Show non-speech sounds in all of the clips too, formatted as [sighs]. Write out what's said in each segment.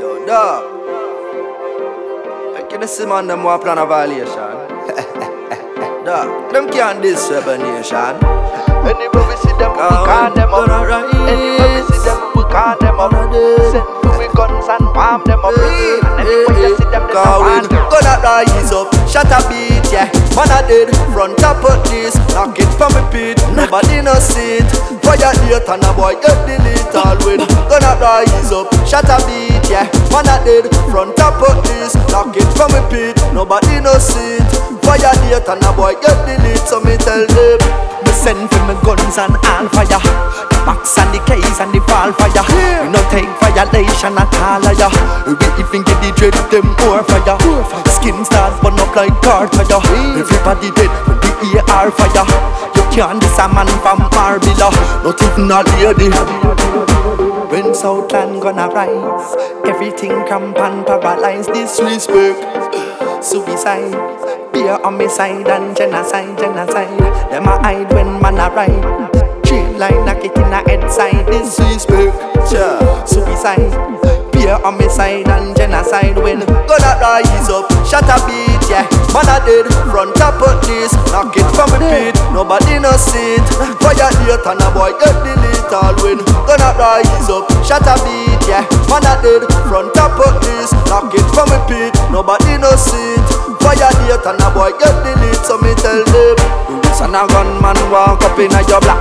Yo, dog. I can see man them want plan a violation. [laughs] dog, them can't diss Rebel Nation. Anywhere we see them, we can them up. Anywhere we see them, we can them up. Send for we guns and palm them up. And anywhere you see them, they don't want gonna rise up, shut a beat, yeah. Man a dead, front top of this, knock it from me pit. Nobody no see it. Fire date and a boy get delete all win. Gonna rise up, shut a beat, yeah. Man a dead, front top of this, knock it from me pit. Nobody no see it. Fire date and a boy get delete, so me tell them. Me send for me guns and all fire. The box and the case and the fall fire. We no take violation at all, yeah. We even get the dread them more fire. Skin start burn up like car tire. Everybody dead when the AR fire. You can't diss a man from Marbella, not even a lady. When Southland gonna rise, everything camp and paralyze. Disrespect, suicide. Beer side and genocide, genocide. Them a hide when man a ride. Line a kick in a head side. Disrespect, yeah. suicide. Beer side and genocide when gonna rise up, shut up, beat, yeah. Man a dead, front top of this, knock it from me pit. Nobody no see it. Fire date and a boy get delete all when gonna rise up, shut a beat, yeah. Man a dead, front top of this, knock it from me pit. Nobody no see it. Fire date and a boy get delete, so me tell them. Son a gunman walk up in a your block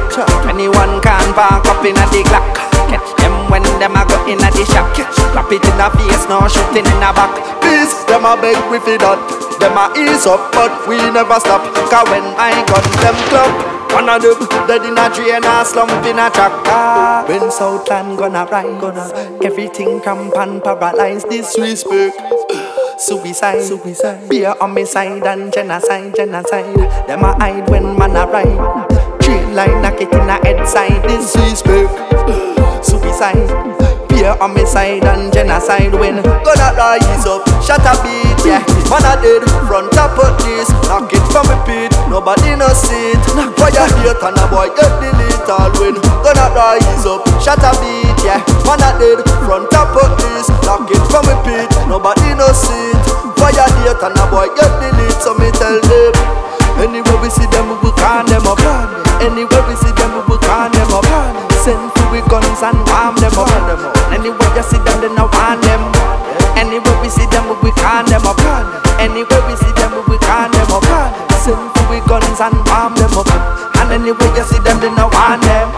Anyone can park up in a the Glock Catch them when them a go in a the shop Clap it in the face, no shooting in the back Peace, them a beg fi that Them a ease up, but we never stop Cause when I gun them club One of them dead in a and a slump in a track ah. When Southland gonna rise, gonna Everything camp and paralyze Disrespect [sighs] Suicide, suicide. Beer on me side and genocide, genocide. Them a hide when man a ride. Train line a kick in a head side. Disrespect, [sighs] suicide. Beer on me side and genocide when gonna rise up, shut a beat, yeah. Man a dead, front top of this, knock it from me pit. Nobody no see it. Fire date and a boy get delete all when gonna rise up, shut a beat, yeah. Man a dead, front top of this, knock it from me pit. Nobody no see it. Fire date and a boy get delete, so me tell them. Anywhere we see them, we will can them up. Anywhere we see them, we will can them up. Send for we guns and warm them up. Anywhere you see them, then I want them. Anywhere you see them, then I want them.